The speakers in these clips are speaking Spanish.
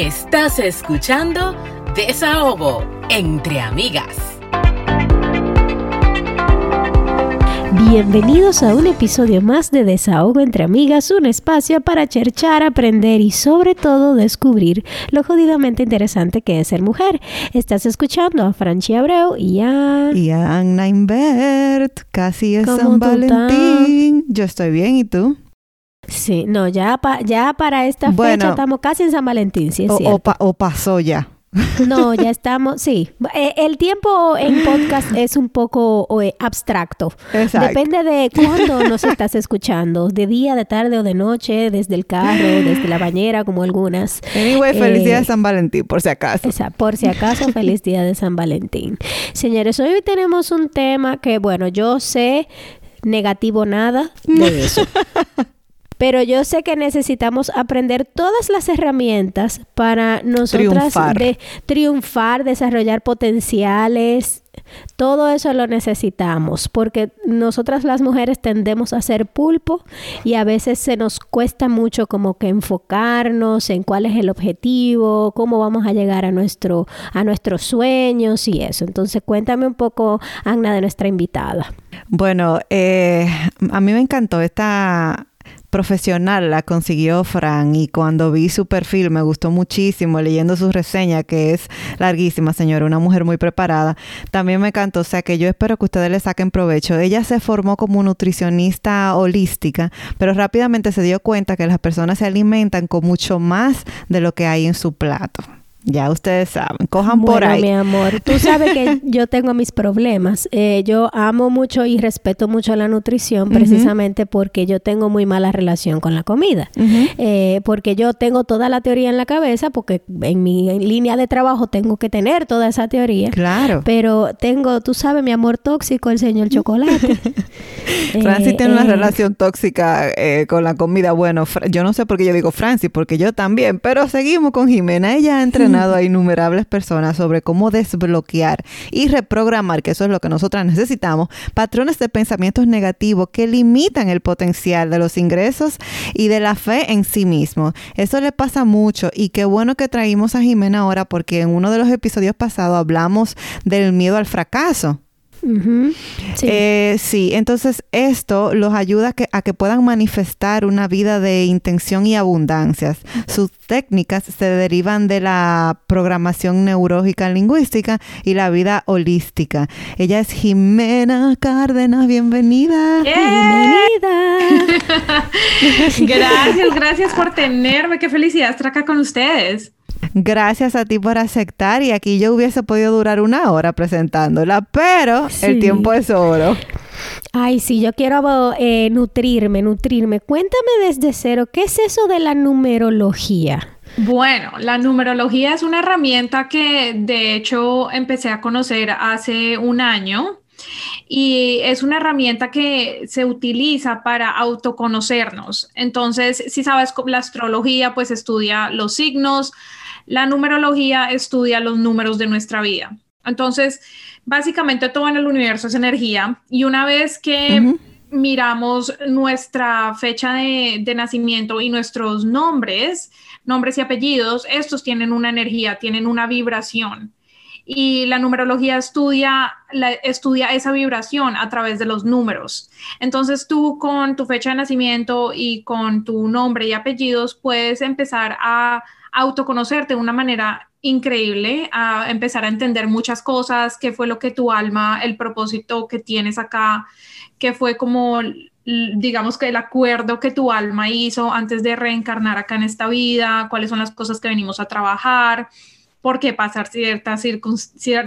Estás escuchando Desahogo entre amigas. Bienvenidos a un episodio más de Desahogo entre amigas, un espacio para cherchar, aprender y sobre todo descubrir lo jodidamente interesante que es ser mujer. Estás escuchando a Franchi Abreu y a... Y a Anna Invert, casi es San Valentín. Yo estoy bien, ¿y tú? Sí, no, ya, ya para esta fecha estamos casi en San Valentín, sí es o, o pasó ya. No, ya estamos, sí. Eh, el tiempo en podcast es un poco eh, abstracto. Depende de cuándo nos estás escuchando, de día, de tarde o de noche, desde el carro, desde la bañera, como algunas. Anyway, feliz día de eh, San Valentín, por si acaso. por si acaso, feliz día de San Valentín. Señores, hoy tenemos un tema que, bueno, yo sé negativo nada de eso. Pero yo sé que necesitamos aprender todas las herramientas para nosotras de triunfar, desarrollar potenciales. Todo eso lo necesitamos porque nosotras las mujeres tendemos a ser pulpo y a veces se nos cuesta mucho como que enfocarnos en cuál es el objetivo, cómo vamos a llegar a nuestro a nuestros sueños y eso. Entonces cuéntame un poco, Ana, de nuestra invitada. Bueno, eh, a mí me encantó esta profesional la consiguió Fran y cuando vi su perfil me gustó muchísimo leyendo su reseña que es larguísima señora, una mujer muy preparada. También me encantó, o sea que yo espero que ustedes le saquen provecho. Ella se formó como nutricionista holística, pero rápidamente se dio cuenta que las personas se alimentan con mucho más de lo que hay en su plato. Ya ustedes saben, cojan por ahí. mi amor, tú sabes que yo tengo mis problemas. Eh, yo amo mucho y respeto mucho la nutrición precisamente porque yo tengo muy mala relación con la comida. Eh, porque yo tengo toda la teoría en la cabeza, porque en mi línea de trabajo tengo que tener toda esa teoría. Claro. Pero tengo, tú sabes, mi amor tóxico, el señor chocolate. Francis tiene una eh, relación tóxica con la comida. Bueno, yo no sé por qué yo digo Francis, porque yo también, pero seguimos con Jimena. Ella entre a innumerables personas sobre cómo desbloquear y reprogramar, que eso es lo que nosotras necesitamos, patrones de pensamientos negativos que limitan el potencial de los ingresos y de la fe en sí mismo. Eso le pasa mucho y qué bueno que traímos a Jimena ahora porque en uno de los episodios pasados hablamos del miedo al fracaso sí. Eh, sí. entonces esto los ayuda a que, puedan manifestar una vida de intención y abundancias. Sus técnicas se derivan de la programación neurológica lingüística y la vida holística. Ella es Jimena Cárdenas, bienvenida. Bienvenida. gracias, gracias por tenerme. Qué felicidad estar acá con ustedes. Gracias a ti por aceptar y aquí yo hubiese podido durar una hora presentándola, pero el tiempo es oro. Ay, sí, yo quiero eh, nutrirme, nutrirme. Cuéntame desde cero, ¿qué es eso de la numerología? Bueno, la numerología es una herramienta que de hecho empecé a conocer hace un año y es una herramienta que se utiliza para autoconocernos. Entonces, si sabes, la astrología pues estudia los signos, la numerología estudia los números de nuestra vida. Entonces, básicamente todo en el universo es energía y una vez que miramos nuestra fecha de, nacimiento y nuestros nombres, nombres y apellidos, estos tienen una energía, tienen una vibración. Y la numerología estudia, estudia esa vibración a través de los números. Entonces tú con tu fecha de nacimiento y con tu nombre y apellidos puedes empezar a autoconocerte de una manera increíble, a empezar a entender muchas cosas, qué fue lo que tu alma, el propósito que tienes acá, qué fue como, digamos que el acuerdo que tu alma hizo antes de reencarnar acá en esta vida, cuáles son las cosas que venimos a trabajar, por qué pasar ciertas,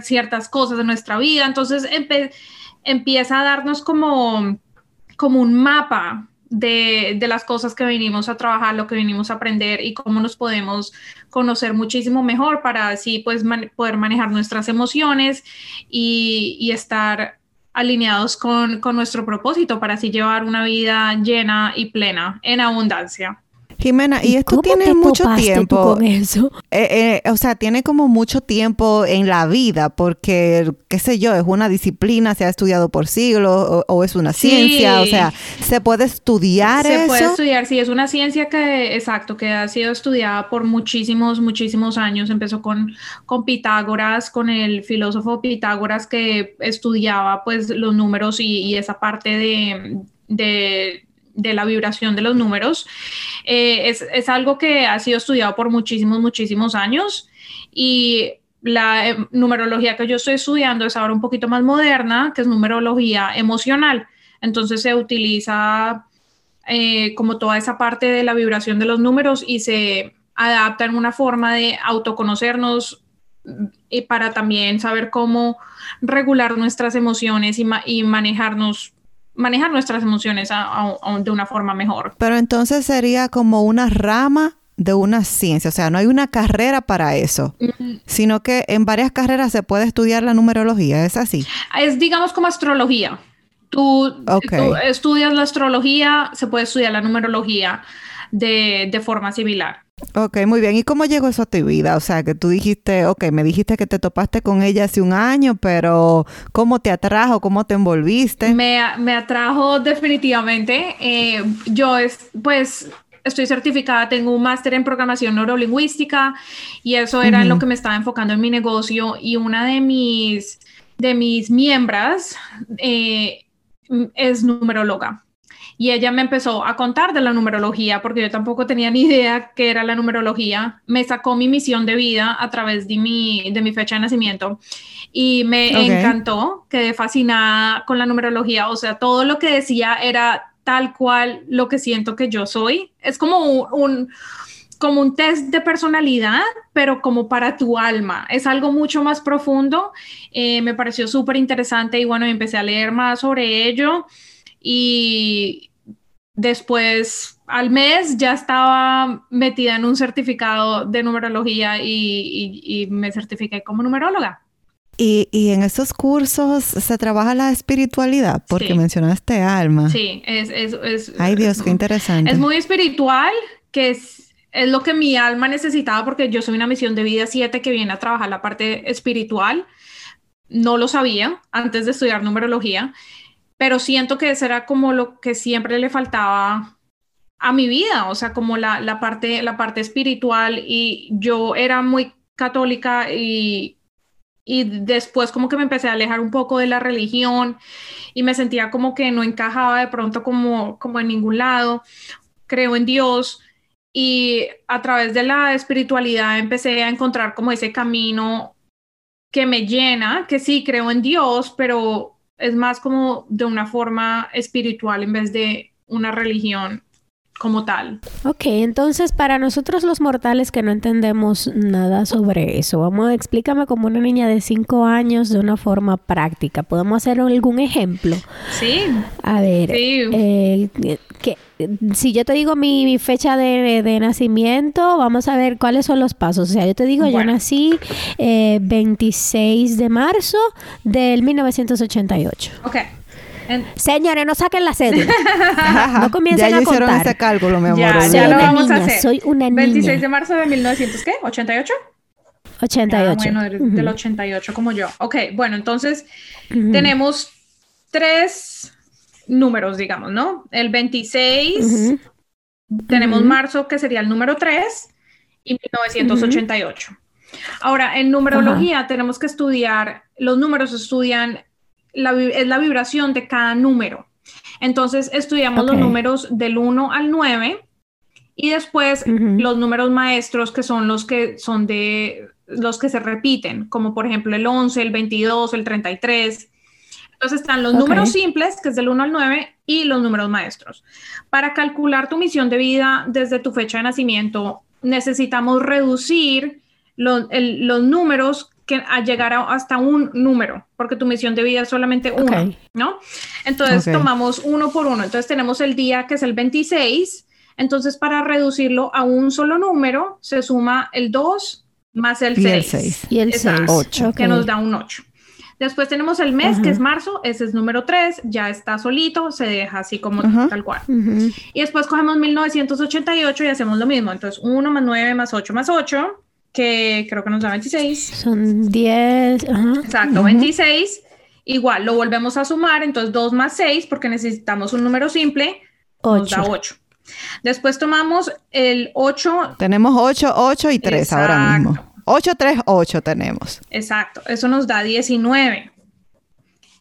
ciertas cosas en nuestra vida. Entonces empieza a darnos como, como un mapa de, las cosas que venimos a trabajar, lo que venimos a aprender y cómo nos podemos conocer muchísimo mejor para así pues poder manejar nuestras emociones y, estar alineados con, con, nuestro propósito para así llevar una vida llena y plena en abundancia. Jimena, y esto ¿Cómo tiene mucho tiempo. con eso? Eh, eh, o sea, tiene como mucho tiempo en la vida, porque, qué sé yo, es una disciplina, se ha estudiado por siglos, o, o es una Sí. ciencia, o sea, se puede estudiar Se eso. puede estudiar, sí, es una ciencia que, exacto, que ha sido estudiada por muchísimos, muchísimos años. Empezó con, con Pitágoras, con el filósofo Pitágoras que estudiaba pues los números y, y esa parte de, de, de la vibración de los números. Eh, es, es algo que ha sido estudiado por muchísimos, muchísimos años y la eh, numerología que yo estoy estudiando es ahora un poquito más moderna, que es numerología emocional. Entonces se utiliza eh, como toda esa parte de la vibración de los números y se adapta en una forma de autoconocernos y para también saber cómo regular nuestras emociones y manejarnos, manejar nuestras emociones a- a- a- de una forma mejor. Pero entonces sería como una rama de una ciencia, o sea, no hay una carrera para eso, sino que en varias carreras se puede estudiar la numerología, ¿es así? Es, digamos, como astrología. Tú, tú estudias la astrología, se puede estudiar la numerología de, de forma similar. Ok, muy bien. ¿Y cómo llegó eso a tu vida? O sea, que tú dijiste, ok, me dijiste que te topaste con ella hace un año, pero ¿cómo te atrajo? ¿Cómo te envolviste? Me, me atrajo definitivamente. Eh, yo, es, pues, estoy certificada, tengo un máster en programación neurolingüística y eso era en lo que me estaba enfocando en mi negocio y una de mis, de mis miembros eh, es numeróloga. Y ella me empezó a contar de la numerología porque yo tampoco tenía ni idea qué era la numerología. Me sacó mi misión de vida a través de mi, de mi fecha de nacimiento y me Ok. encantó, quedé fascinada con la numerología. O sea, todo lo que decía era tal cual lo que siento que yo soy. Es como un, un- como un test de personalidad, pero como para tu alma. Es algo mucho más profundo. Eh, me pareció súper interesante y bueno, empecé a leer más sobre ello y después al mes ya estaba metida en un certificado de numerología y, y- y me certifiqué como numeróloga. Y, y en esos cursos se trabaja la espiritualidad, porque Sí. mencionaste alma. Sí, es... es, es Ay Dios, qué interesante. Es muy espiritual, que es, es lo que mi alma necesitaba porque yo soy una misión de vida 7 que viene a trabajar la parte espiritual. No lo sabía antes de estudiar numerología, pero siento que eso era como lo que siempre le faltaba a mi vida, o sea, como la, la parte, la parte espiritual y yo era muy católica y, y después como que me empecé a alejar un poco de la religión y me sentía como que no encajaba de pronto como, como en ningún lado. Creo en Dios y a través de la espiritualidad empecé a encontrar como ese camino que me llena, que sí creo en Dios, pero es más como de una forma espiritual en vez de una religión como tal. Ok, entonces para nosotros los mortales que no entendemos nada sobre eso, vamos, explícame como una niña de 5 años de una forma práctica. ¿Podemos hacer algún ejemplo? Sí, A ver, Sí. eh, que, si yo te digo mi, mi fecha de, de nacimiento, vamos a ver cuáles son los pasos. O sea, yo te digo, yo Bueno. nací eh, 26 de marzo del 1988. ok. En- Señores, no saquen la cédula. no comiencen ya a ellos hicieron contar. ese cálculo, mi amor. Ya, Soy ya lo vamos a niña, hacer. soy una niña. 26 de marzo de 1900, ¿qué? ¿88? 88. Ah, bueno, eres Ujú. del 88 como yo. Ok, bueno, entonces Ujú. tenemos tres números, digamos, ¿no? El 26, Ujú. tenemos marzo, que sería el número 3, y 1988. Ahora, en numerología tenemos que estudiar, los números estudian, la, es la vibración de cada número. Entonces, estudiamos los números del 1 al 9 y después los números maestros que son los que son de los que se repiten, como por ejemplo el 11, el 22, el 33. Entonces están los números simples, que es del 1 al 9, y los números maestros. Para calcular tu misión de vida desde tu fecha de nacimiento, necesitamos reducir lo- el- los números que a llegar a- hasta un número, porque tu misión de vida es solamente uno. ¿no? Entonces tomamos uno por uno. Entonces tenemos el día que es el 26. Entonces para reducirlo a un solo número se suma el 2 más el Y el 6. seis. Y el Exacto. 6. Ocho. que nos da un 8. Después tenemos el mes, que es marzo, ese es número 3, ya está solito, se deja así como tal cual. Y después cogemos 1988 y hacemos lo mismo. Entonces, 1 más 9 más 8 más 8, que creo que nos da 26. Son 10. Exacto, 26. Igual, lo volvemos a sumar, entonces 2 más 6, porque necesitamos un número simple, 8. nos da 8. Después tomamos el 8. Tenemos 8, 8 y 3 ahora mismo. 8, 3, 8 tenemos. Exacto, eso nos da 19.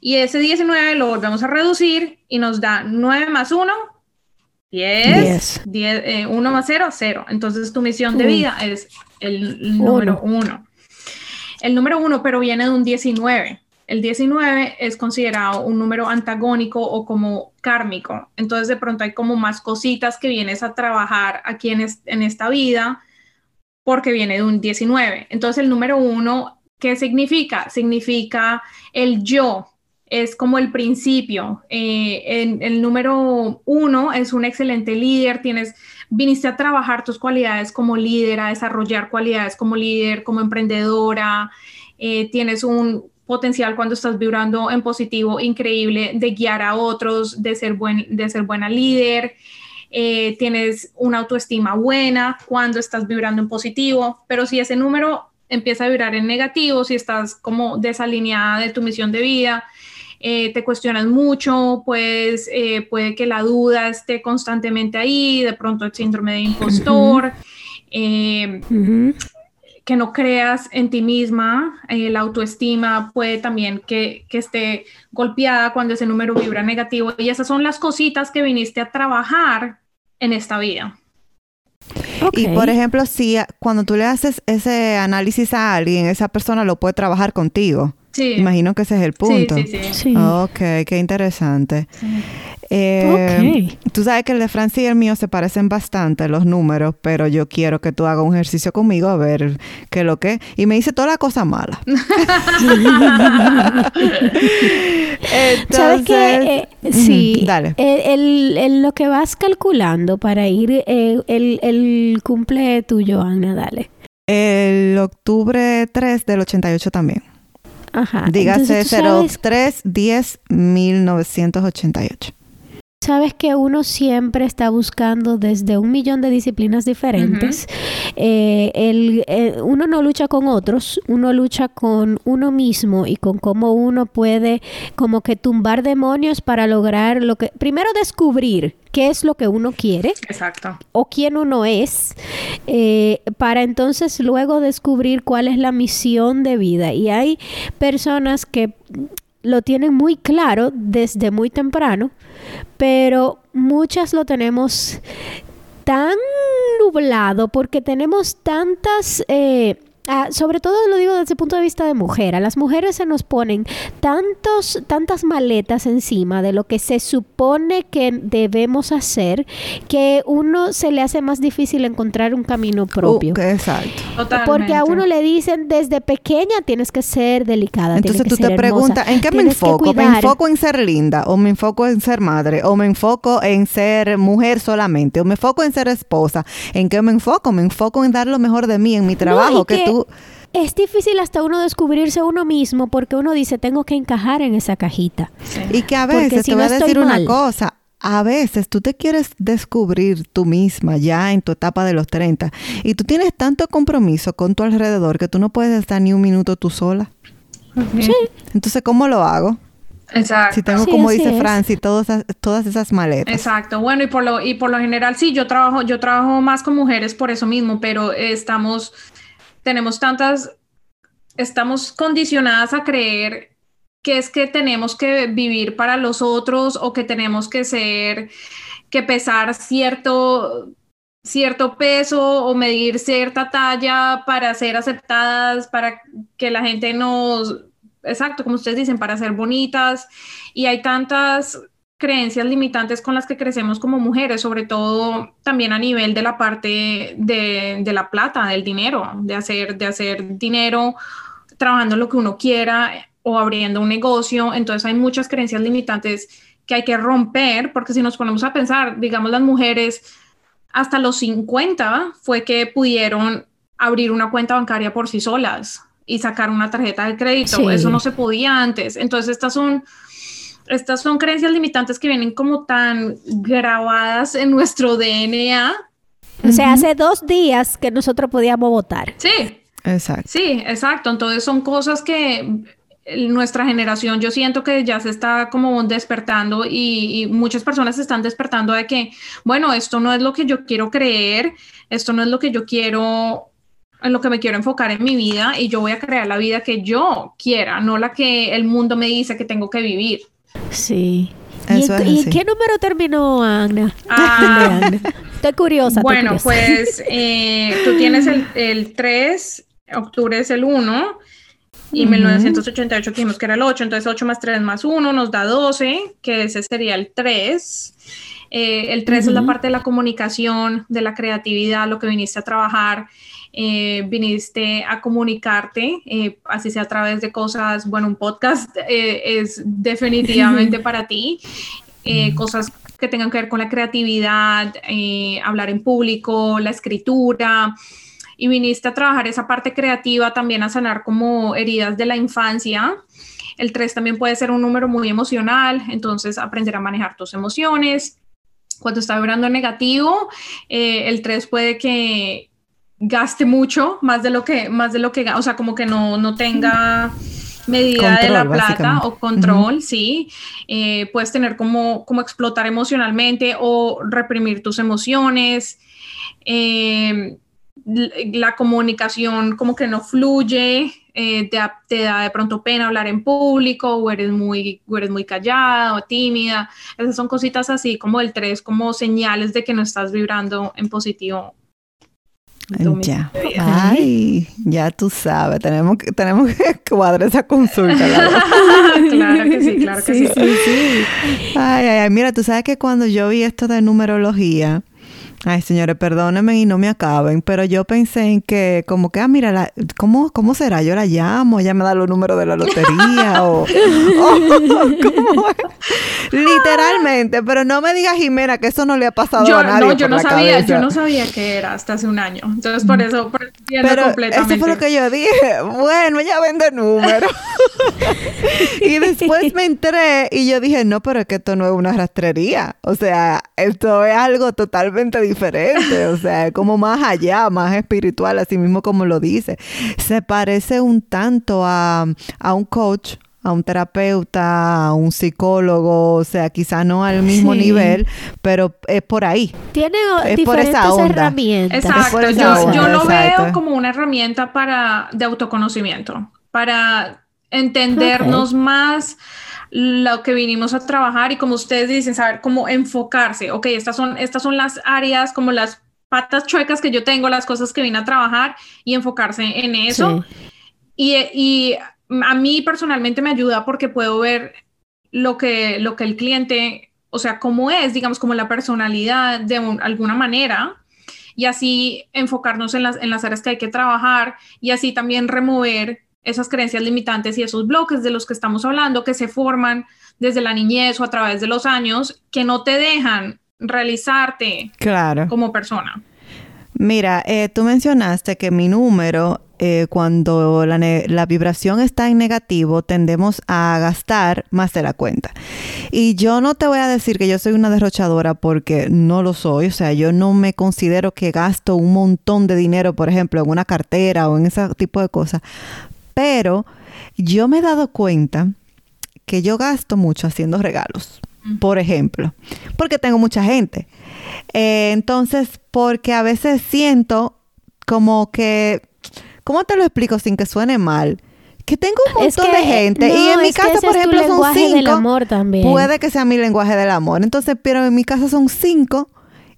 Y ese 19 lo volvemos a reducir y nos da 9 más 1, 10. 10. 1 más 0, 0. Entonces tu misión de vida es el número 1. El número 1, pero viene de un 19. El 19 es considerado un número antagónico o como kármico. Entonces de pronto hay como más cositas que vienes a trabajar aquí en, en esta vida porque viene de un 19. Entonces el número 1, ¿qué significa? Significa el yo, es como el principio. Eh, el número uno es un excelente líder, tienes, viniste a trabajar tus cualidades como líder, a desarrollar cualidades como líder, como emprendedora, eh, tienes un potencial cuando estás vibrando en positivo increíble de guiar a otros, de ser, buen, de ser buena líder. Eh, tienes una autoestima buena cuando estás vibrando en positivo, pero si ese número empieza a vibrar en negativo, si estás como desalineada de tu misión de vida, eh, te cuestionas mucho, pues eh, puede que la duda esté constantemente ahí, de pronto el síndrome de impostor que no creas en ti misma, eh, la autoestima puede también que, esté golpeada cuando ese número vibra negativo. Y esas son las cositas que viniste a trabajar en esta vida. Y por ejemplo, si cuando tú le haces ese análisis a alguien, esa persona lo puede trabajar contigo. Sí. Imagino que ese es el punto. Sí, sí, sí. Ok, qué interesante. Eh, Tú sabes que el de Francis y el mío se parecen bastante los números, pero yo quiero que tú hagas un ejercicio conmigo a ver qué lo que. Y me dice toda la cosa mala. ¿Sabes qué? Eh, sí. Dale. El, lo que vas calculando para ir eh, el, el cumple tuyo, Ana, dale. El octubre 3 del 88 también. Ajá. Dígase 03 10 1988. Sabes que uno siempre está buscando desde un millón de disciplinas diferentes. Eh, el, eh, uno no lucha con otros, uno lucha con uno mismo y con cómo uno puede como que tumbar demonios para lograr lo que... Primero descubrir qué es lo que uno quiere. Exacto. O quién uno es, eh, para entonces luego descubrir cuál es la misión de vida. Y hay personas que lo tienen muy claro desde muy temprano, pero muchas lo tenemos tan nublado porque tenemos tantas... Eh, Ah, sobre todo lo digo desde el punto de vista de mujer. A las mujeres se nos ponen tantos, tantas maletas encima de lo que se supone que debemos hacer que uno se le hace más difícil encontrar un camino propio. Uh, exacto. Porque a uno le dicen desde pequeña tienes que ser delicada. Entonces tú te preguntas, ¿en qué me enfoco? ¿Me enfoco en ser linda? ¿O me enfoco en ser madre? ¿O me enfoco en ser mujer solamente? ¿O me enfoco en ser esposa? ¿En qué me enfoco? Me enfoco en dar lo mejor de mí en mi trabajo. que es difícil hasta uno descubrirse uno mismo porque uno dice, tengo que encajar en esa cajita. Y que a veces, te voy a decir una cosa, a veces tú te quieres descubrir tú misma ya en tu etapa de los 30 y tú tienes tanto compromiso con tu alrededor que tú no puedes estar ni un minuto tú sola. Sí. Entonces, ¿cómo lo hago? Exacto. Si tengo, como dice Franci, todas, todas esas maletas. Exacto. Bueno, y por lo, y por lo general, sí, yo trabajo, yo trabajo más con mujeres por eso mismo, pero estamos tenemos tantas, estamos condicionadas a creer que es que tenemos que vivir para los otros o que tenemos que ser, que pesar cierto, cierto peso o medir cierta talla para ser aceptadas, para que la gente nos, exacto, como ustedes dicen, para ser bonitas. Y hay tantas creencias limitantes con las que crecemos como mujeres, sobre todo también a nivel de la parte de, la plata, del dinero, de hacer, de hacer dinero trabajando lo que uno quiera o abriendo un negocio. Entonces hay muchas creencias limitantes que hay que romper, porque si nos ponemos a pensar, digamos, las mujeres hasta los 50 fue que pudieron abrir una cuenta bancaria por sí solas. y sacar una tarjeta de crédito. Sí. Eso no se podía antes. Entonces, estas son, estas son creencias limitantes que vienen como tan grabadas en nuestro DNA. O sea, hace dos días que nosotros podíamos votar. Sí, Exacto. Sí, exacto. Entonces son cosas que nuestra generación yo siento que ya se está como despertando y, y, muchas personas se están despertando de que, bueno, esto no es lo que yo quiero creer, esto no es lo que yo quiero, en lo que me quiero enfocar en mi vida y yo voy a crear la vida que yo quiera, no la que el mundo me dice que tengo que vivir. Sí. Eso ¿Y, es en, ¿y en qué número terminó Ana? Ah. Ana. Estoy curiosa. estoy Bueno, curiosa. pues eh, tú tienes el, el 3, octubre es el 1 y 1988 que dijimos que era el 8, entonces 8 más 3 más 1 nos da 12, que ese sería el 3. Eh, el 3 es la parte de la comunicación, de la creatividad, lo que viniste a trabajar, eh, viniste a comunicarte, eh, así sea a través de cosas, bueno, un podcast eh, es definitivamente para ti, eh, cosas que tengan que ver con la creatividad, eh, hablar en público, la escritura, y viniste a trabajar esa parte creativa, también a sanar como heridas de la infancia. El 3 también puede ser un número muy emocional, entonces aprender a manejar tus emociones. Cuando está vibrando en negativo, eh, el 3 puede que gaste mucho, más de lo que, más de lo que, o sea, como que no, no tenga medida de la plata o control, sí. Eh, puedes tener como, como explotar emocionalmente o reprimir tus emociones. Eh, la comunicación como que no fluye, eh, te, da- te da de pronto pena hablar en público o eres muy, o eres muy callada o tímida. Esas son cositas así como el 3, como señales de que no estás vibrando en positivo. Ya. Ay, ya tú sabes, tenemos que, tenemos que cuadrar esa consulta. claro que sí, claro que sí. Ay, ay, ay, mira, tú sabes que cuando yo vi esto de numerología, ay, señores, perdónenme y no me acaben, pero yo pensé en que, como que, ah, mira, la- ¿cómo, ¿cómo será? Yo la llamo, ella me da los números de la lotería o, o- ¿cómo es? Literalmente, pero no me digas, Jimena, que eso no le ha pasado Yo, a nadie. no, yo por no la sabía, cabeza. yo no sabía qué era hasta hace un año. Entonces por eso, por eso Pero completamente. eso fue lo que yo dije. Bueno, ella vende números. y después me entré y yo dije, no, pero es que esto no es una rastrería. O sea, esto es algo totalmente diferente. O sea, es como más allá, más espiritual, así mismo como lo dice. Se parece un tanto a, a un coach a un terapeuta, a un psicólogo, o sea, quizá no al mismo Sí. nivel, pero es por ahí. Tiene Es por diferentes esa onda. herramientas. por Exacto, esa yo, onda, yo lo exacto. veo como una herramienta para de autoconocimiento, para entendernos más lo que vinimos a trabajar y como ustedes dicen, saber cómo enfocarse. Ok, estas son, estas son las áreas, como las patas chuecas que yo tengo, las cosas que vine a trabajar y enfocarse en eso. Sí. Y, y a mí personalmente me ayuda porque puedo ver lo que, lo que el cliente, o sea, cómo es, digamos, como la personalidad de un- alguna manera, y así enfocarnos en las, en las áreas que hay que trabajar y así también remover esas creencias limitantes y esos bloques de los que estamos hablando que se forman desde la niñez o a través de los años que no te dejan realizarte Claro. como persona. Mira, eh, tú mencionaste que mi número, eh, cuando la, la vibración está en negativo, tendemos a gastar más de la cuenta. Y yo no te voy a decir que yo soy una derrochadora porque no lo soy. O sea, yo no me considero que gasto un montón de dinero, por ejemplo, en una cartera o en ese tipo de cosas. Pero yo me he dado cuenta que yo gasto mucho haciendo regalos, por ejemplo, porque tengo mucha gente. Eh, entonces, porque a veces siento como que, ¿cómo te lo explico sin que suene mal? Que tengo un Es montón que, de gente no, y en mi casa, por ejemplo, son lenguaje del cinco. amor también. Puede que sea mi lenguaje del amor. Entonces, pero en mi casa son cinco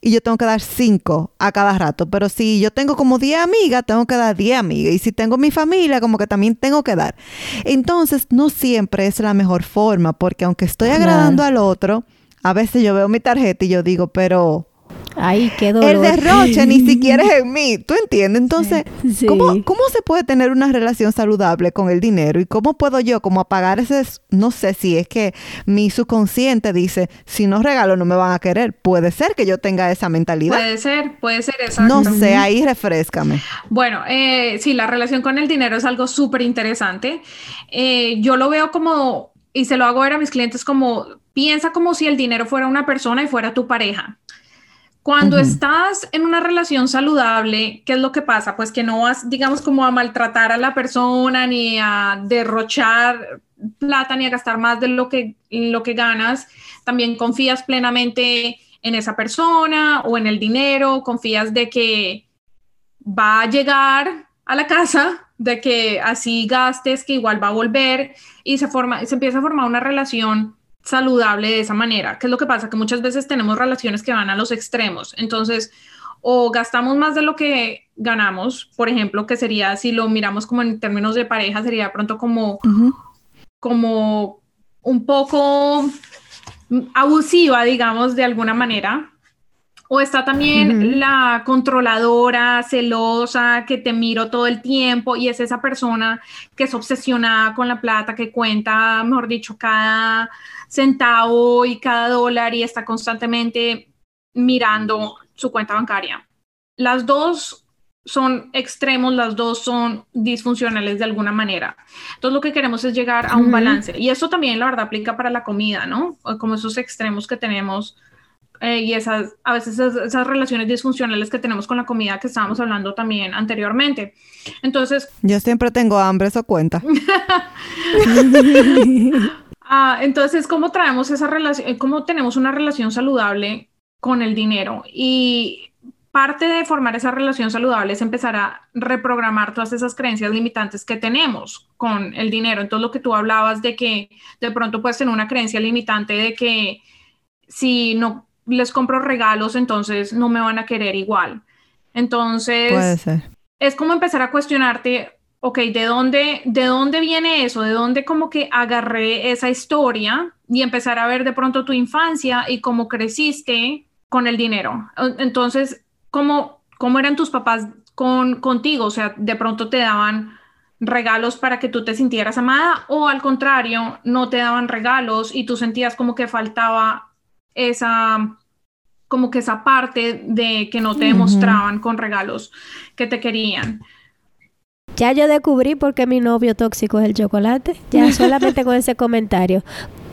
y yo tengo que dar cinco a cada rato. Pero si yo tengo como 10 amigas, tengo que dar 10 amigas. Y si tengo mi familia, como que también tengo que dar. Entonces, no siempre es la mejor forma, porque aunque estoy agradando al otro, a veces yo veo mi tarjeta y yo digo, pero Ay, qué dolor. El derroche ni siquiera es en mí. ¿Tú entiendes? Entonces, Sí. ¿cómo, ¿cómo se puede tener una relación saludable con el dinero? ¿Y cómo puedo yo como apagar ese... No sé si es que mi subconsciente dice, si no regalo no me van a querer. Puede ser que yo tenga esa mentalidad. Puede ser, puede ser exacto. No sé, ahí refrescame. Bueno, eh, sí, la relación con el dinero es algo súper interesante. Eh, yo lo veo como, y se lo hago ver a mis clientes como, piensa como si el dinero fuera una persona y fuera tu pareja. Cuando estás en una relación saludable, ¿qué es lo que pasa? Pues que no vas, digamos, como a maltratar a la persona, ni a derrochar plata, ni a gastar más de lo que, lo que ganas. También confías plenamente en esa persona o en el dinero, confías de que va a llegar a la casa, de que así gastes, que igual va a volver y se forma, se empieza a formar una relación saludable de esa manera. ¿Qué es lo que pasa? Que muchas veces tenemos relaciones que van a los extremos. Entonces, o gastamos más de lo que ganamos, por ejemplo, que sería, si lo miramos como en términos de pareja, sería pronto como, Ujú. como un poco abusiva, digamos, de alguna manera. O está también la controladora, celosa, que te miro todo el tiempo y es esa persona que es obsesionada con la plata, que cuenta, mejor dicho, cada centavo y cada dólar y está constantemente mirando su cuenta bancaria. Las dos son extremos, las dos son disfuncionales de alguna manera. Entonces lo que queremos es llegar a un balance. Y eso también, la verdad, aplica para la comida, ¿no? Como esos extremos que tenemos eh, y esas, a veces esas, esas relaciones disfuncionales que tenemos con la comida que estábamos hablando también anteriormente. Entonces, Yo siempre tengo hambre, eso cuenta. Ah, entonces, ¿cómo traemos esa relación, cómo tenemos una relación saludable con el dinero? Y parte de formar esa relación saludable es empezar a reprogramar todas esas creencias limitantes que tenemos con el dinero. Entonces, lo que tú hablabas de que de pronto puedes tener una creencia limitante de que si no les compro regalos, entonces no me van a querer igual. Entonces, Puede ser. es como empezar a cuestionarte, ok, ¿de dónde, ¿de dónde viene eso? ¿De dónde como que agarré esa historia? Y empezar a ver de pronto tu infancia y cómo creciste con el dinero. En- Entonces, ¿cómo, cómo eran tus papás con, contigo? O sea, de pronto te daban regalos para que tú te sintieras amada o al contrario, no te daban regalos y tú sentías como que faltaba esa como que esa parte de que no te Ujú. demostraban con regalos que te querían. Ya yo descubrí por qué mi novio tóxico es el chocolate. Ya solamente con ese comentario.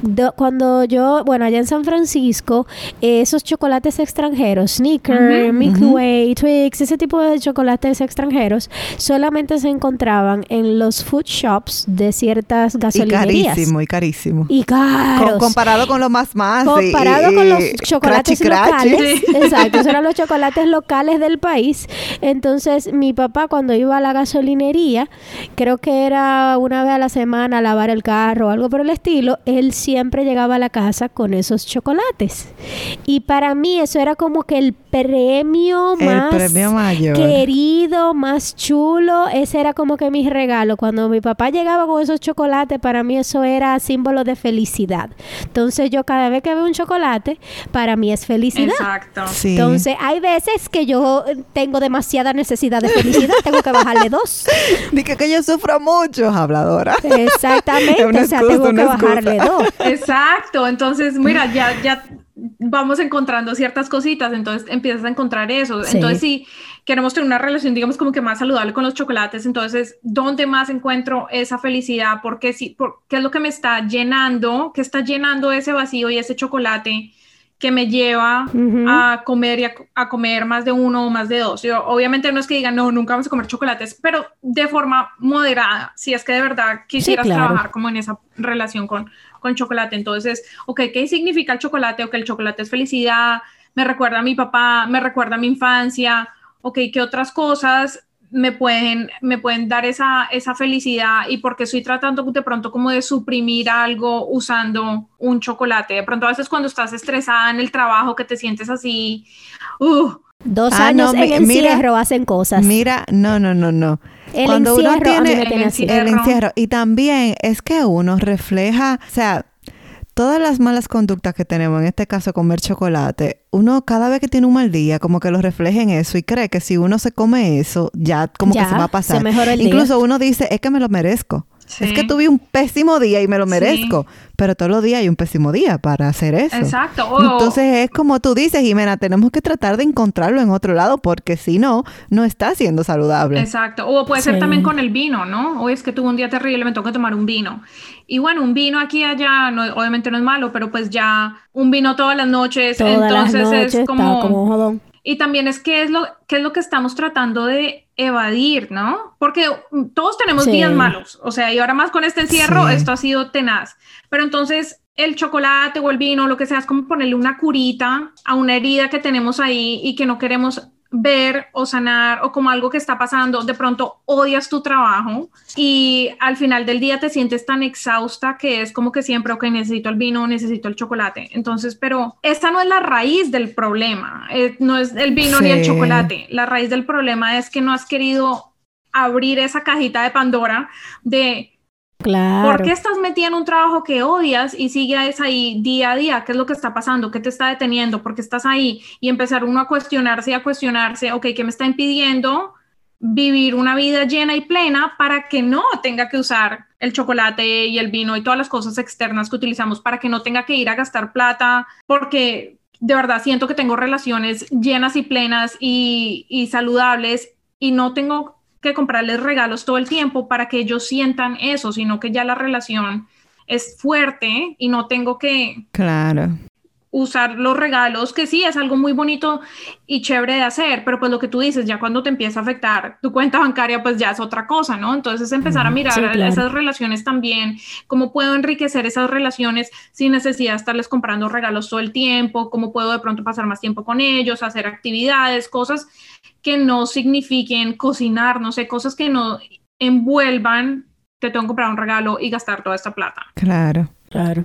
Do- cuando yo, bueno, allá en San Francisco, eh, esos chocolates extranjeros, Snickers, Ujú. Milky. Way, Twix, ese tipo de chocolates extranjeros, solamente se encontraban en los food shops de ciertas Y gasolinerías. carísimo, y carísimo. Y caros. Co- comparado con lo más más. y- Comparado y- con los y chocolates crachi, crachi. locales, Sí. exacto, esos eran los chocolates locales del país. Entonces, mi papá cuando iba a la gasolinería, creo que era una vez a la semana a lavar el carro o algo por el estilo, él siempre llegaba a la casa con esos chocolates. Y para mí eso era como que el premio El más premio mayor. querido, más chulo, ese era como que mi regalo. Cuando mi papá llegaba con esos chocolates, para mí eso era símbolo de felicidad. Entonces yo cada vez que veo un chocolate, para mí es felicidad. Exacto. Sí. Entonces hay veces que yo tengo demasiada necesidad de felicidad, tengo que bajarle dos. Dije que yo sufro mucho, habladora. Exactamente, Es una o sea, excusa, tengo que excusa. bajarle dos. Exacto. Entonces, mira, ya, ya vamos encontrando ciertas cositas, entonces empiezas a encontrar eso. Sí. Entonces, si queremos tener una relación, digamos, como que más saludable con los chocolates, entonces, ¿dónde más encuentro esa felicidad? Porque si, por, ¿qué es lo que me está llenando? ¿Qué está llenando ese vacío y ese chocolate? que me lleva a comer y a, a comer más de uno o más de dos. Yo, obviamente no es que digan, no, nunca vamos a comer chocolates, pero de forma moderada, si es que de verdad quisieras claro. trabajar como en esa relación con, con chocolate. Entonces, ok, ¿qué significa el chocolate? Ok, el chocolate es felicidad, me recuerda a mi papá, me recuerda a mi infancia, ok, ¿qué otras cosas me pueden, me pueden dar esa, esa felicidad y porque estoy tratando de pronto como de suprimir algo usando un chocolate. De pronto a veces cuando estás estresada en el trabajo que te sientes así, uh, Dos Ah, años no, en mira- encierro hacen cosas. Mira, no, no, no, no. el cuando uno encierro mí tiene el así. el Encierro. encierro y también es que uno refleja, o sea, todas las malas conductas que tenemos, en este caso comer chocolate, uno cada vez que tiene un mal día, como que lo refleja en eso y cree que si uno se come eso, ya como que se va a pasar. Incluso uno dice, es que me lo merezco. Es que tuve un pésimo día y me lo merezco. Pero todos los días hay un pésimo día para hacer eso. Exacto. Entonces es como tú dices, Jimena, tenemos que tratar de encontrarlo en otro lado porque si no, no está siendo saludable. Exacto. O puede ser también con el vino, ¿no? Hoy es que tuve un día terrible, me toca tomar un vino. Y bueno, un vino aquí y allá, no, obviamente no es malo, pero pues ya un vino todas las noches, entonces es como... como un jodón. Y también es qué es lo, qué es lo que estamos tratando de evadir, ¿no? Porque todos tenemos días malos, o sea, y ahora más con este encierro, esto ha sido tenaz. Pero entonces el chocolate o el vino, lo que sea, es como ponerle una curita a una herida que tenemos ahí y que no queremos ver o sanar o como algo que está pasando, de pronto odias tu trabajo y al final del día te sientes tan exhausta que es como que siempre, ok, necesito el vino, necesito el chocolate. Entonces, pero esta no es la raíz del problema, eh, no es el vino ni el chocolate. La raíz del problema es que no has querido abrir esa cajita de Pandora de Claro. ¿Por qué estás metida en un trabajo que odias y sigues ahí día a día? ¿Qué es lo que está pasando? ¿Qué te está deteniendo? ¿Por qué estás ahí? Y empezar uno a cuestionarse y a cuestionarse, ok, ¿qué me está impidiendo vivir una vida llena y plena para que no tenga que usar el chocolate y el vino y todas las cosas externas que utilizamos, para que no tenga que ir a gastar plata? Porque de verdad siento que tengo relaciones llenas y plenas y, y saludables y no tengo que comprarles regalos todo el tiempo para que ellos sientan eso, sino que ya la relación es fuerte y no tengo que claro. Usar los regalos, que sí es algo muy bonito y chévere de hacer, pero pues lo que tú dices, ya cuando te empieza a afectar tu cuenta bancaria, pues ya es otra cosa, ¿no? Entonces empezar a mirar esas relaciones también, cómo puedo enriquecer esas relaciones sin necesidad de estarles comprando regalos todo el tiempo, cómo puedo de pronto pasar más tiempo con ellos, hacer actividades, cosas que no signifiquen cocinar, no sé, cosas que no envuelvan, te tengo que comprar un regalo y gastar toda esta plata. Claro. Claro.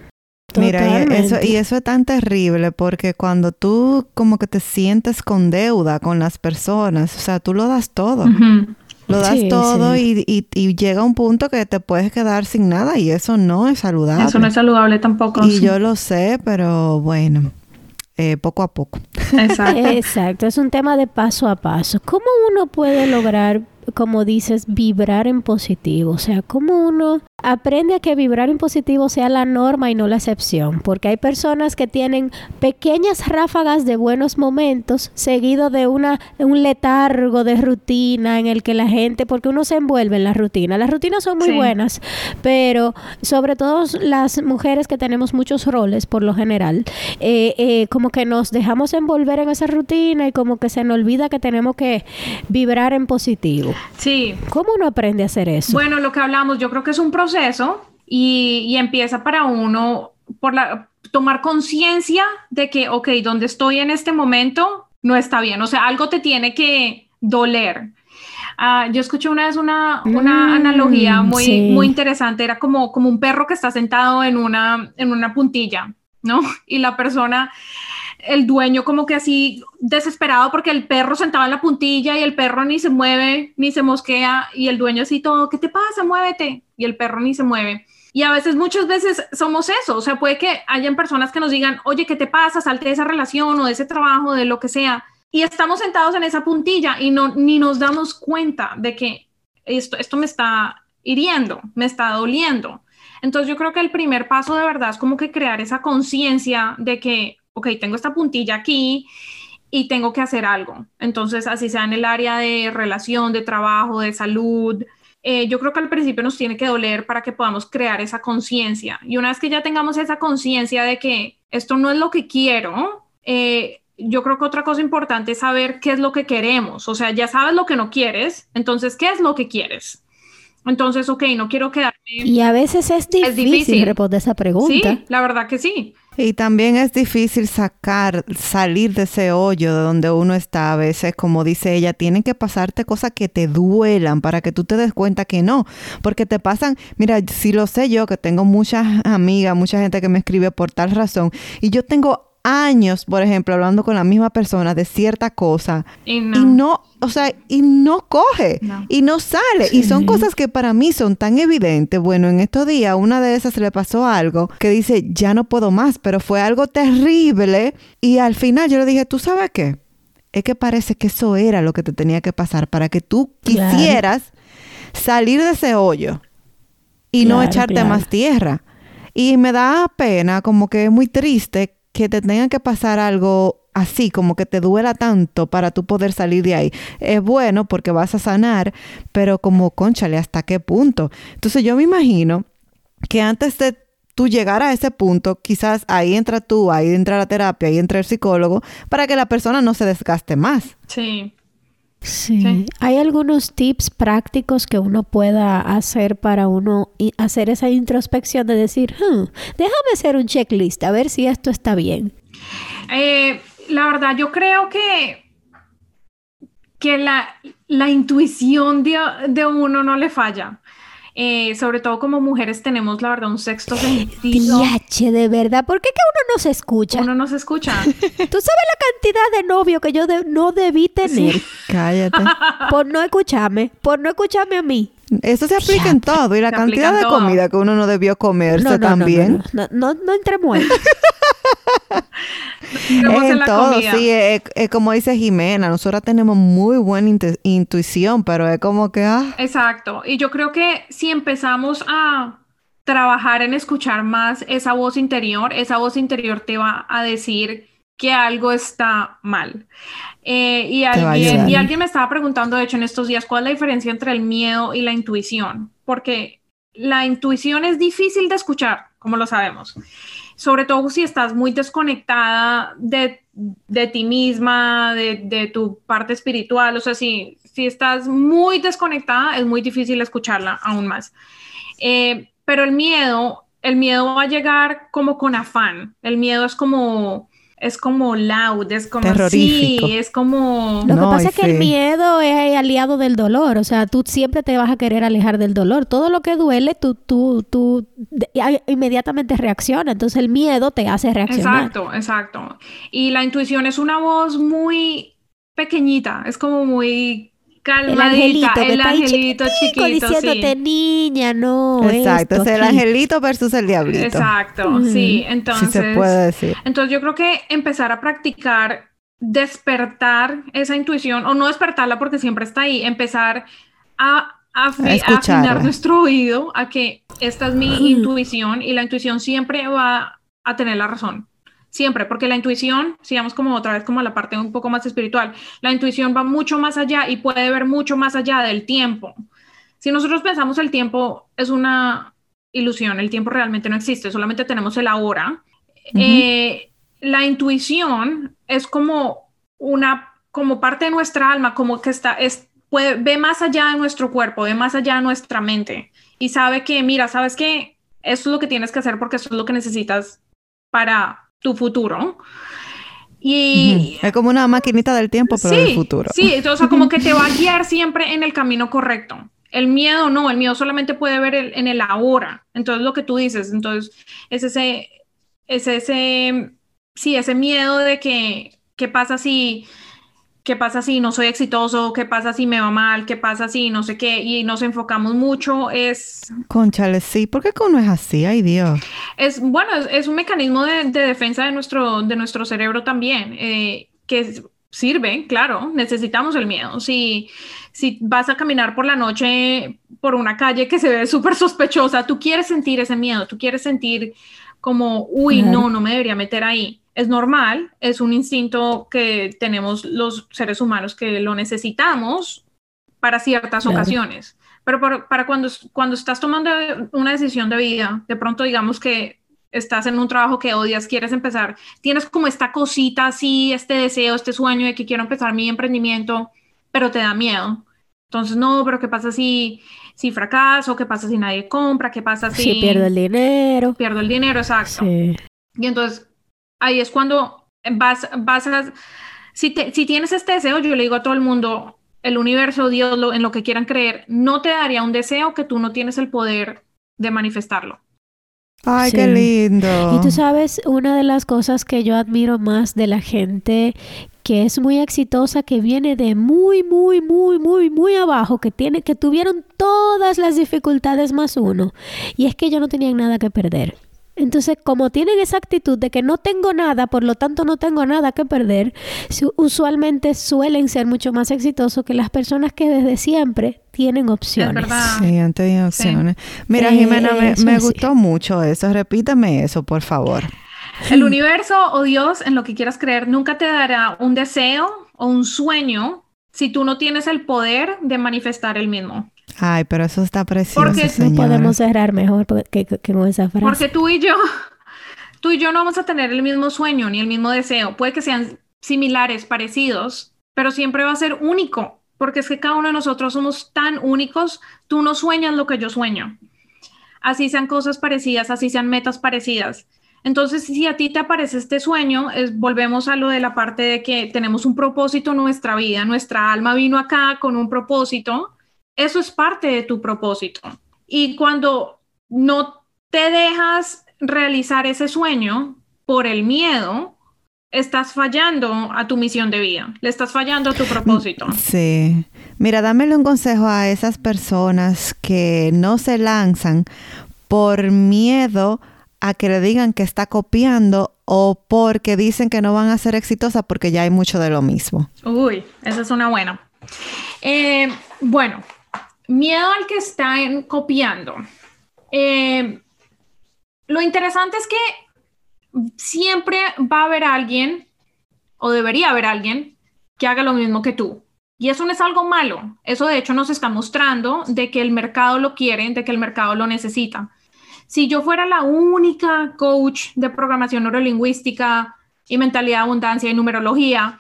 Mira, y eso, y eso es tan terrible porque cuando tú como que te sientes con deuda con las personas, o sea, tú lo das todo. Lo das todo Y, y, llega un punto que te puedes quedar sin nada y eso no es saludable. Eso no es saludable tampoco. Y yo lo sé, pero bueno. Eh, poco a poco. Exacto. Exacto, es un tema de paso a paso. ¿Cómo uno puede lograr, como dices, vibrar en positivo? O sea, ¿cómo uno aprende a que vibrar en positivo sea la norma y no la excepción, porque hay personas que tienen pequeñas ráfagas de buenos momentos seguido de una un letargo de rutina en el que la gente, porque uno se envuelve en la rutina. Las rutinas son muy buenas, pero sobre todo las mujeres que tenemos muchos roles por lo general, eh, eh, como que nos dejamos envolver en esa rutina y como que se nos olvida que tenemos que vibrar en positivo. Sí. ¿Cómo uno aprende a hacer eso? Bueno, lo que hablamos, yo creo que es un proceso proceso y, empieza para uno por la, tomar conciencia de que, ok, donde estoy en este momento no está bien, o sea, algo te tiene que doler. Uh, yo escuché una vez una, una mm, analogía muy, muy interesante, era como, como un perro que está sentado en una, en una puntilla, ¿no? Y la persona, el dueño como que así desesperado porque el perro sentado en la puntilla y el perro ni se mueve, ni se mosquea y el dueño así todo, ¿qué te pasa? Muévete y el perro ni se mueve. Y a veces, muchas veces somos eso, o sea, puede que hayan personas que nos digan, oye, ¿qué te pasa? Salte de esa relación o de ese trabajo, de lo que sea. Y estamos sentados en esa puntilla y no, ni nos damos cuenta de que esto, esto me está hiriendo, me está doliendo. Entonces yo creo que el primer paso de verdad es como que crear esa conciencia de que, ok, tengo esta puntilla aquí y tengo que hacer algo. Entonces, así sea en el área de relación, de trabajo, de salud, eh, yo creo que al principio nos tiene que doler para que podamos crear esa conciencia. Y una vez que ya tengamos esa conciencia de que esto no es lo que quiero, eh, yo creo que otra cosa importante es saber qué es lo que queremos. O sea, ya sabes lo que no quieres, entonces, ¿qué es lo que quieres? Entonces, ok, no quiero quedarme. Y a veces es difícil, es difícil. responder esa pregunta. Sí, la verdad que sí. Y también es difícil sacar, salir de ese hoyo de donde uno está. A veces, como dice ella, tienen que pasarte cosas que te duelan para que tú te des cuenta que no. Porque te pasan, mira, si lo sé yo, que tengo muchas amigas, mucha gente que me escribe por tal razón, y yo tengo años, por ejemplo, hablando con la misma persona de cierta cosa Y y no. o sea, y no coge No. y no sale. Y son cosas que para mí son tan evidentes. Bueno, en estos días una de esas le pasó algo que dice, ya no puedo más, pero fue algo terrible. Y al final yo le dije, ¿tú sabes qué? Es que parece que eso era lo que te tenía que pasar para que tú Claro. quisieras salir de ese hoyo y no echarte claro. más tierra. Y me da pena, como que es muy triste que te tenga que pasar algo así, como que te duela tanto para tú poder salir de ahí. Es bueno porque vas a sanar, pero como, conchale, ¿hasta qué punto? Entonces yo me imagino que antes de tú llegar a ese punto, quizás ahí entra tú, ahí entra la terapia, ahí entra el psicólogo, para que la persona no se desgaste más. Sí. Sí. Sí. ¿Hay algunos tips prácticos que uno pueda hacer para uno hacer esa introspección de decir, "Hmm, déjame hacer un checklist a ver si esto está bien? Eh, la verdad, yo creo que, que la, la intuición de, de uno no le falla. Eh, sobre todo como mujeres tenemos, la verdad, un sexto sentido. Diache, de verdad, ¿por qué que uno no se escucha? Uno no se escucha. ¿Tú sabes la cantidad de novio que yo de- no debí tener Cállate. por no escucharme, por no escucharme a mí? Eso se aplica en todo y la Se cantidad de todo. comida que uno no debió comerse No, no, no, también. No, no, no, no entremos en en todo, comida. sí, es, es como dice Jimena, nosotros tenemos muy buena intuición, pero es como que, ah, Exacto. Y yo creo que si empezamos a trabajar en escuchar más esa voz interior, esa voz interior te va a decir que algo está mal. Eh, alguien, y alguien me estaba preguntando, de hecho, en estos días, ¿cuál es la diferencia entre el miedo y la intuición? Porque la intuición es difícil de escuchar, como lo sabemos. Sobre todo si estás muy desconectada de, de ti misma, de, de tu parte espiritual. O sea, si, si estás muy desconectada, es muy difícil escucharla aún más. Eh, pero el miedo, el miedo va a llegar como con afán. El miedo es como, es como loud, es como Terrorífico. sí, es como Lo No, que pasa es que el miedo es aliado del dolor, o sea, tú siempre te vas a querer alejar del dolor. Todo lo que duele, tú, tú, tú inmediatamente reacciona. Entonces el miedo te hace reaccionar. Exacto, exacto. Y la intuición es una voz muy pequeñita, es como muy El calmadita, angelito el está ahí angelito chiquito, diciéndote, sí. niña, no. exacto, esto es el aquí". angelito versus el diablito. Exacto, sí. Entonces, se puede decir. entonces yo creo que empezar a practicar, despertar esa intuición, o no despertarla porque siempre está ahí, empezar a, A a afinar nuestro oído a que esta es mi intuición y la intuición siempre va a tener la razón. Siempre, porque la intuición, sigamos como otra vez como la parte un poco más espiritual, la intuición va mucho más allá y puede ver mucho más allá del tiempo. Si nosotros pensamos el tiempo es una ilusión, el tiempo realmente no existe, solamente tenemos el ahora. Eh, la intuición es como una, como parte de nuestra alma, como que está, es, puede, ve más allá de nuestro cuerpo, ve más allá de nuestra mente y sabe que, mira, sabes que esto es lo que tienes que hacer porque eso es lo que necesitas para tu futuro. Y. Es como una maquinita del tiempo, pero del futuro. Sí, o sea, como que te va a guiar siempre en el camino correcto. El miedo no, el miedo solamente puede ver el- en el ahora. Entonces, lo que tú dices, entonces, es ese, es ese, sí, ese miedo de que, ¿qué pasa si, qué pasa si no soy exitoso? ¿Qué pasa si me va mal? ¿Qué pasa si no sé qué? Y nos enfocamos mucho, es, Conchale, sí. ¿Por qué que uno es así? Ay, Dios. es bueno, es, es un mecanismo de, de defensa de nuestro, de nuestro cerebro también, eh, que sirve, claro, necesitamos el miedo. Si, si vas a caminar por la noche por una calle que se ve súper sospechosa, tú quieres sentir ese miedo, tú quieres sentir como, uy, Claro. no, no me debería meter ahí. Es normal, es un instinto que tenemos los seres humanos que lo necesitamos para ciertas Claro. ocasiones. Pero para, para cuando, cuando estás tomando una decisión de vida, de pronto digamos que estás en un trabajo que odias, quieres empezar, tienes como esta cosita así, este deseo, este sueño de que quiero empezar mi emprendimiento, pero te da miedo. Entonces, no, pero ¿qué pasa si, si fracaso? ¿Qué pasa si nadie compra? ¿Qué pasa si, Si pierdo el dinero. pierdo el dinero? Exacto. Sí. Y entonces ahí es cuando vas, vas a, si, te- si tienes este deseo, yo le digo a todo el mundo, el universo, Dios, lo, en lo que quieran creer, no te daría un deseo que tú no tienes el poder de manifestarlo. Ay, Sí. qué lindo. Y tú sabes, una de las cosas que yo admiro más de la gente que es muy exitosa, que viene de muy, muy, muy, muy, muy abajo, que tiene, que tuvieron todas las dificultades más uno, y es que ellos no tenían nada que perder. Entonces, como tienen esa actitud de que no tengo nada, por lo tanto no tengo nada que perder, su- usualmente suelen ser mucho más exitosos que las personas que desde siempre tienen opciones. verdad. Sí, han tenido Sí. opciones. Mira, Eh, Jimena, me, me sí. gustó mucho eso. Repítame eso, por favor. El universo o Dios, en lo que quieras creer, nunca te dará un deseo o un sueño si tú no tienes el poder de manifestar el mismo. Ay, pero eso está precioso, Porque no podemos cerrar mejor que, que- que con esa frase. Porque tú y yo, tú y yo no vamos a tener el mismo sueño ni el mismo deseo. Puede que sean similares, parecidos, pero siempre va a ser único, porque es que cada uno de nosotros somos tan únicos. Tú no sueñas lo que yo sueño. Así sean cosas parecidas, así sean metas parecidas. Entonces, si a ti te aparece este sueño, es- volvemos a lo de la parte de que tenemos un propósito en nuestra vida, nuestra alma vino acá con un propósito, eso es parte de tu propósito. Y cuando no te dejas realizar ese sueño por el miedo, estás fallando a tu misión de vida, le estás fallando a tu propósito. Sí. Mira, dámele un consejo a esas personas que no se lanzan por miedo a que le digan que está copiando o porque dicen que no van a ser exitosas porque ya hay mucho de lo mismo. Uy, esa es una buena. Eh, bueno, miedo al que están copiando. Eh, lo interesante es que siempre va a haber alguien, o debería haber alguien, que haga lo mismo que tú. Y eso no es algo malo. Eso de hecho nos está mostrando de que el mercado lo quiere, de que el mercado lo necesita. Si yo fuera la única coach de programación neurolingüística y mentalidad de abundancia y numerología,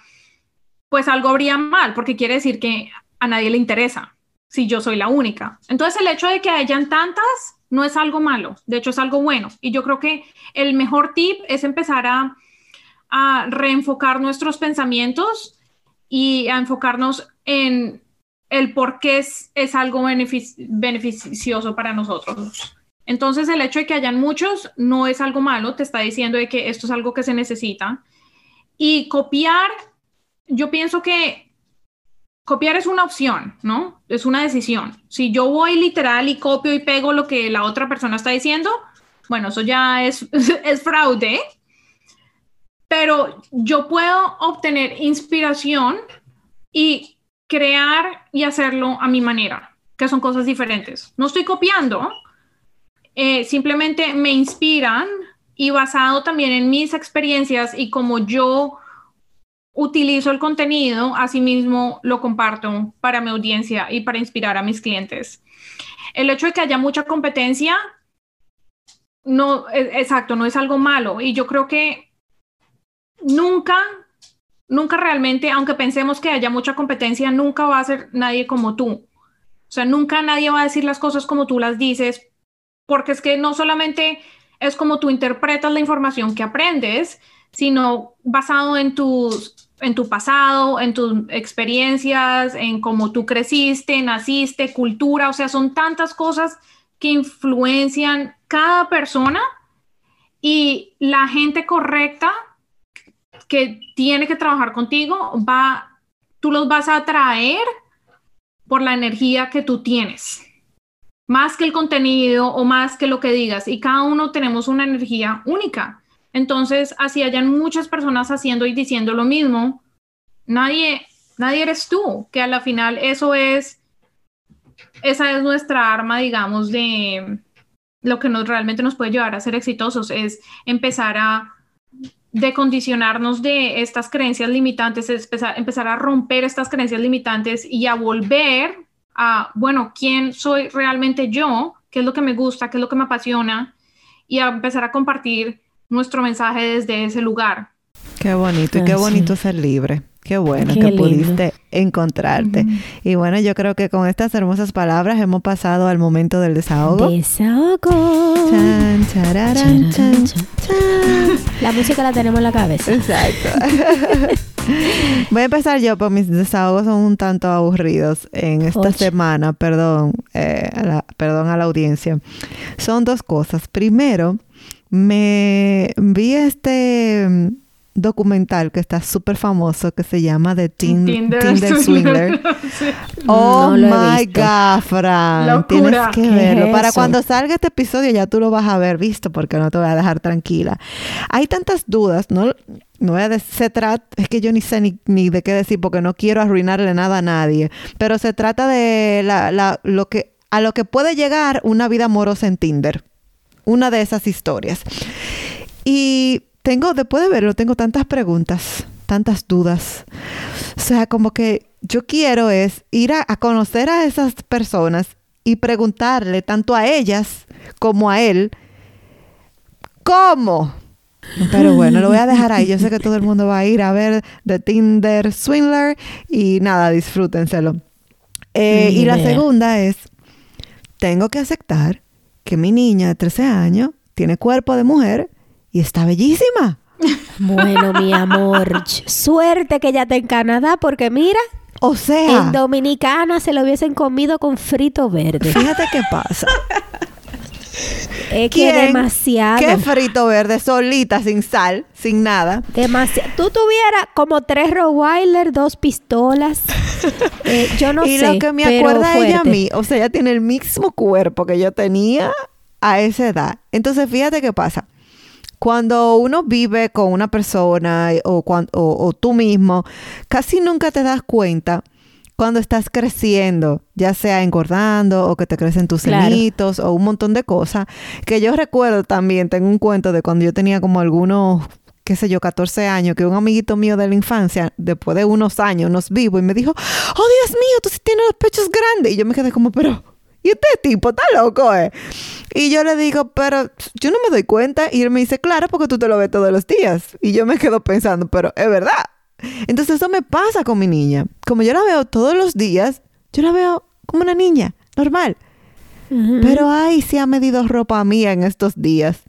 pues algo habría mal, porque quiere decir que a nadie le interesa si yo soy la única. Entonces el hecho de que hayan tantas no es algo malo, de hecho es algo bueno. Y yo creo que el mejor tip es empezar a, reenfocar nuestros pensamientos y a enfocarnos en el por qué es, algo benefic- beneficioso para nosotros. Entonces el hecho de que hayan muchos no es algo malo, te está diciendo de que esto es algo que se necesita. Y copiar, yo pienso que copiar es una opción, ¿no? Es una decisión. Si yo voy literal y copio y pego lo que la otra persona está diciendo, bueno, eso ya es, fraude. Pero yo puedo obtener inspiración y crear y hacerlo a mi manera, que son cosas diferentes. No estoy copiando, eh, simplemente me inspiran y basado también en mis experiencias y como yo utilizo el contenido, asimismo lo comparto para mi audiencia y para inspirar a mis clientes. El hecho de que haya mucha competencia, no, e- exacto, no es algo malo. Y yo creo que nunca, nunca realmente, aunque pensemos que haya mucha competencia, nunca va a ser nadie como tú. O sea, nunca nadie va a decir las cosas como tú las dices, porque es que no solamente es como tú interpretas la información que aprendes, sino basado en tus en tu pasado, en tus experiencias, en cómo tú creciste, naciste, cultura, o sea, son tantas cosas que influencian cada persona y la gente correcta que tiene que trabajar contigo va, tú los vas a atraer por la energía que tú tienes más que el contenido o más que lo que digas. Y cada uno tenemos una energía única. Entonces, así hayan muchas personas haciendo y diciendo lo mismo, nadie, nadie eres tú, que a la final eso es, esa es nuestra arma, digamos, de lo que nos realmente nos puede llevar a ser exitosos, es empezar a decondicionarnos de estas creencias limitantes, es empezar, empezar a romper estas creencias limitantes y a volver a, bueno, quién soy realmente yo, qué es lo que me gusta, qué es lo que me apasiona, y a empezar a compartir nuestro mensaje desde ese lugar. Qué bonito y qué sí. bonito ser libre. Qué bueno Qué que lindo. pudiste encontrarte. Y bueno, yo creo que con estas hermosas palabras hemos pasado al momento del desahogo. Desahogo. Chan, chararán, chan, chan. La música la tenemos en la cabeza. Exacto. Voy a empezar yo, porque mis desahogos son un tanto aburridos en esta Ocho. semana, perdón, eh, a la- perdón a la audiencia. Son dos cosas. Primero, me vi este mm, documental que está súper famoso que se llama The Teen- Tinder, Swindler. Sí. Oh No lo he my. God, Fran. Locura. Tienes que ¿Qué verlo. es Para cuando salga este episodio ya tú lo vas a haber visto porque no te voy a dejar tranquila. Hay tantas dudas, ¿no? No voy a se trata, es que yo ni sé ni, ni de qué decir porque no quiero arruinarle nada a nadie, pero se trata de la, la- lo que, a lo que puede llegar una vida amorosa en Tinder. Una de esas historias. Y tengo, después de verlo, tengo tantas preguntas, tantas dudas. O sea, como que yo quiero es ir a, a conocer a esas personas y preguntarle tanto a ellas como a él, ¿cómo? Pero bueno, lo voy a dejar ahí. Yo sé que todo el mundo va a ir a ver The Tinder Swindler y nada, disfrútenselo. Eh, y la segunda es, tengo que aceptar que mi niña de 13 años tiene cuerpo de mujer y está bellísima. Bueno, mi amor, suerte que ya está en Canadá, porque mira, O sea, en Dominicana se lo hubiesen comido con frito verde. fíjate qué pasa. Es que demasiado. ¿Qué frito verde solita, sin sal, sin nada? Demasiado. Tú tuvieras como tres Rottweiler, dos pistolas. Eh, yo no y sé. lo que me acuerda ella a mí, o sea, ella tiene el mismo cuerpo que yo tenía a esa edad. Entonces, fíjate qué pasa. Cuando uno vive con una persona o, cuan- o- o tú mismo, casi nunca te das cuenta cuando estás creciendo, ya sea engordando o que te crecen tus Claro. senitos o un montón de cosas. Que yo recuerdo también, tengo un cuento de cuando yo tenía como algunos, qué sé yo, 14 años, que un amiguito mío de la infancia, después de unos años, nos vivo y me dijo, oh Dios mío, tú sí tienes los pechos grandes. Y yo me quedé como, pero, ¿y este tipo está loco, eh? Y yo le digo, pero yo no me doy cuenta. Y él me dice, claro, porque tú te lo ves todos los días. Y yo me quedo pensando, pero es verdad. Entonces eso me pasa con mi niña. Como yo la veo todos los días, yo la veo como una niña, normal. Pero ay, sí ha medido ropa mía en estos días.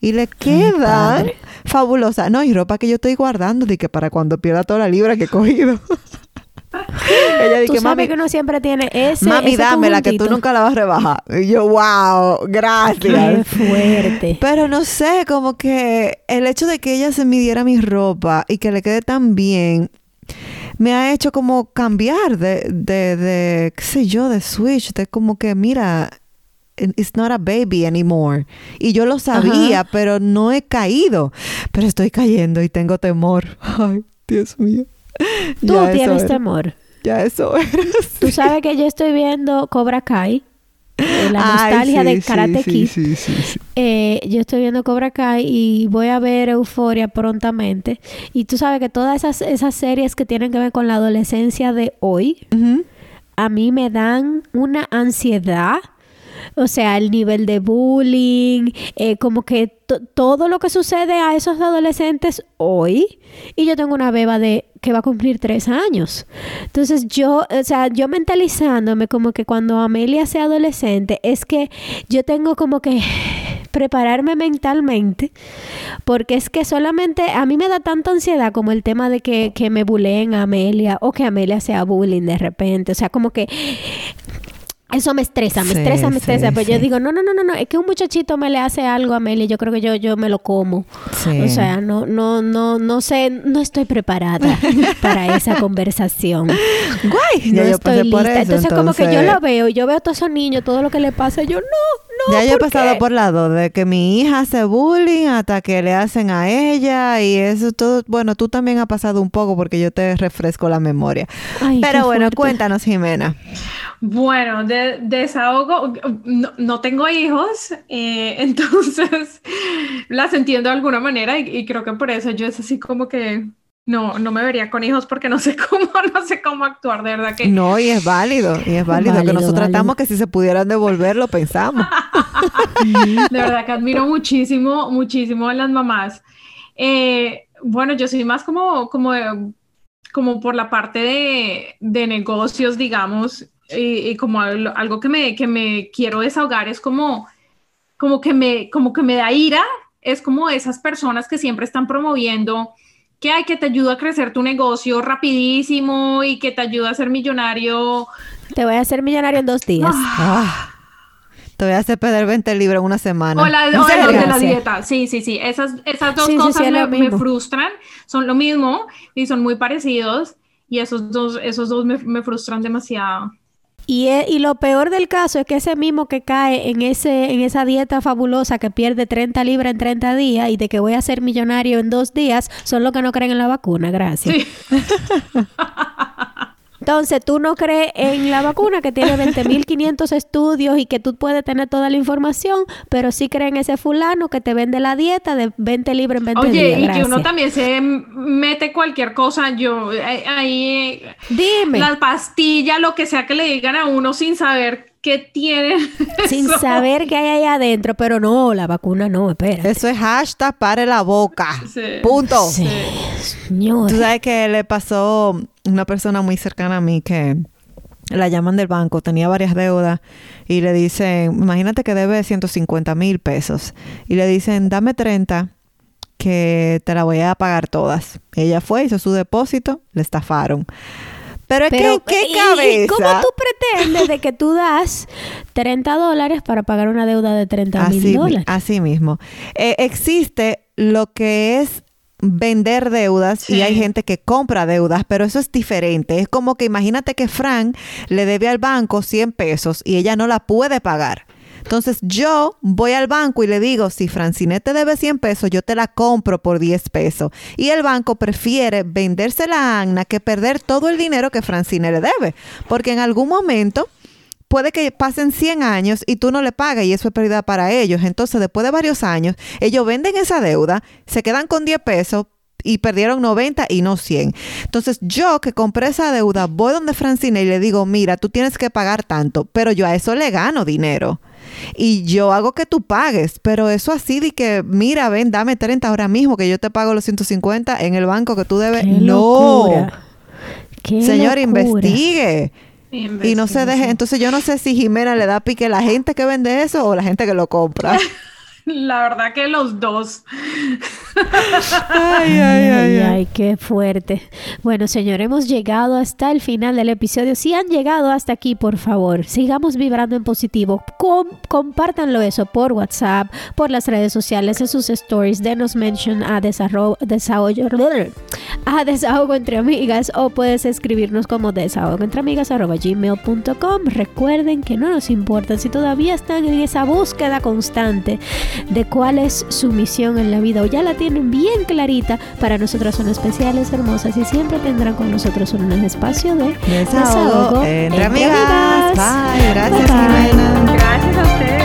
Y le quedan. Fabulosa. No, y ropa que yo estoy guardando de que para cuando pierda toda la libra que he cogido. Ella Tú dice, sabes mami, que uno siempre tiene ese. mami, ese dámela que tú nunca la vas a rebajar. Y yo, wow, Qué gracias. fuerte. Pero no sé, como que el hecho de que ella se midiera mi ropa y que le quede tan bien, me ha hecho como cambiar de, de, de qué sé yo, de switch, de como que, mira, it's not a baby anymore. Y yo lo sabía, pero no he caído. Pero estoy cayendo y tengo temor. Ay, Dios mío. Tú Ya tienes temor. Ya eso era. Tú sabes que yo estoy viendo Cobra Kai. eh, la Ay, nostalgia sí, de Karate sí, Kid. sí. Eh, yo estoy viendo Cobra Kai y voy a ver Euforia prontamente. Y tú sabes que todas esas, esas series que tienen que ver con la adolescencia de hoy, a mí me dan una ansiedad. O sea, el nivel de bullying, eh, como que to- todo lo que sucede a esos adolescentes hoy. Y yo tengo una beba de que va a cumplir tres años. Entonces yo, o sea, yo mentalizándome como que cuando Amelia sea adolescente, es que yo tengo como que prepararme mentalmente, porque es que solamente a mí me da tanta ansiedad como el tema de que, que me buleen a Amelia o que Amelia sea bullying de repente. O sea, como que eso me estresa, me Sí, estresa, me estresa. sí, Pero yo digo, no, no, no, no, no, es que un muchachito me le hace algo a Amelia, yo creo que yo, yo me lo como. O sea, no, no, no, no sé, no estoy preparada para esa conversación. Guay, ya no yo estoy pasé por lista. eso. entonces, como que yo entonces- lo veo yo veo a todos esos niños, todo lo que le pasa, yo no, no. ya yo he ¿por pasado qué? por lado de que mi hija hace bullying hasta que le hacen a ella y eso todo. Bueno, tú también has pasado un poco porque yo te refresco la memoria. Ay, Pero bueno, fuerte. cuéntanos, Jimena. Bueno, de, desahogo, no, no tengo hijos, eh, entonces las entiendo de alguna manera y, y creo que por eso yo es así como que no, no me vería con hijos porque no sé cómo, no sé cómo actuar, de verdad que No, y es válido, y es válido, que Válido, nosotros válido. tratamos que si se pudieran devolver, lo pensamos. de verdad que admiro muchísimo, muchísimo a las mamás. Eh, bueno, yo soy más como, como, como por la parte de, de negocios, digamos, y, y como al- algo que me, que me quiero desahogar es como, como que me, como que me da ira, es como esas personas que siempre están promoviendo que hay que te ayuda a crecer tu negocio rapidísimo y que te ayuda a ser millonario. Te voy a hacer millonario en dos días. Ah, te voy a hacer perder 20 libras en una semana. O la, ¿En o de la dieta. Sí, sí, sí. Esas, esas dos Sí, sí, cosas sí, es me, me frustran. Son lo mismo y son muy parecidos. Y esos dos, esos dos me, me frustran demasiado. Y, e- y lo peor del caso es que ese mismo que cae en, ese, en esa dieta fabulosa que pierde 30 libras en 30 días y de que voy a ser millonario en dos días, son los que no creen en la vacuna. Gracias. Sí. Entonces, tú no crees en la vacuna que tiene 20.500 estudios y que tú puedes tener toda la información, pero sí crees en ese fulano que te vende la dieta de 20 libras en 20 Oye, días. y que uno también se mete cualquier cosa. Yo, eh, ahí, eh, Dime, la pastilla, lo que sea que le digan a uno sin saber qué tiene. sin eso. saber qué hay ahí adentro, pero no, la vacuna no, espera. Eso es hashtag pare la boca. Sí. Punto. Sí, señor. Tú sabes que le pasó una persona muy cercana a mí que la llaman del banco, tenía varias deudas y le dicen, imagínate que debe 150 mil pesos y le dicen, dame 30 que te la voy a pagar todas. Ella fue, hizo su depósito, le estafaron. Pero es que, ¿qué ¿y- cabeza? ¿Y cómo tú pretendes de que tú das 30 dólares para pagar una deuda de 30 mil Así, dólares? así mismo. Eh, existe lo que es vender deudas y hay gente que compra deudas, pero eso es diferente. Es como que imagínate que Fran le debe al banco 100 pesos y ella no la puede pagar. Entonces yo voy al banco y le digo, si Francine te debe 100 pesos, yo te la compro por 10 pesos. Y el banco prefiere vendérsela a Anna que perder todo el dinero que Francine le debe. Porque en algún momento puede que pasen 100 años y tú no le pagas y eso es pérdida para ellos. Entonces, después de varios años, ellos venden esa deuda, se quedan con 10 pesos y perdieron 90 y no 100. Entonces, yo que compré esa deuda, voy donde Francine y le digo, mira, tú tienes que pagar tanto, pero yo a eso le gano dinero. Y yo hago que tú pagues, pero eso así de que, mira, ven, dame 30 ahora mismo que yo te pago los 150 en el banco que tú debes. ¡Qué no. Señor, locura! investigue. Y no se deje, entonces yo no sé si Jimena le da pique a la gente que vende eso o la gente que lo compra. La verdad que los dos. ay, ay, Ay, ay, ay. ay, qué fuerte. Bueno, señor, hemos llegado hasta el final del episodio. Si han llegado hasta aquí, por favor, sigamos vibrando en positivo. Com- compártanlo eso por WhatsApp, por las redes sociales, en sus stories. Denos mention a desahogo, a desahogo entre amigas o puedes escribirnos como desahogo entre amigas. Recuerden que no nos importa si todavía están en esa búsqueda constante de cuál es su misión en la vida o ya la tienen bien clarita. Para nosotras son especiales, hermosas y siempre tendrán con nosotros un espacio de Desahogo entre amigas. Bye. Gracias, Bye. Gracias a ustedes.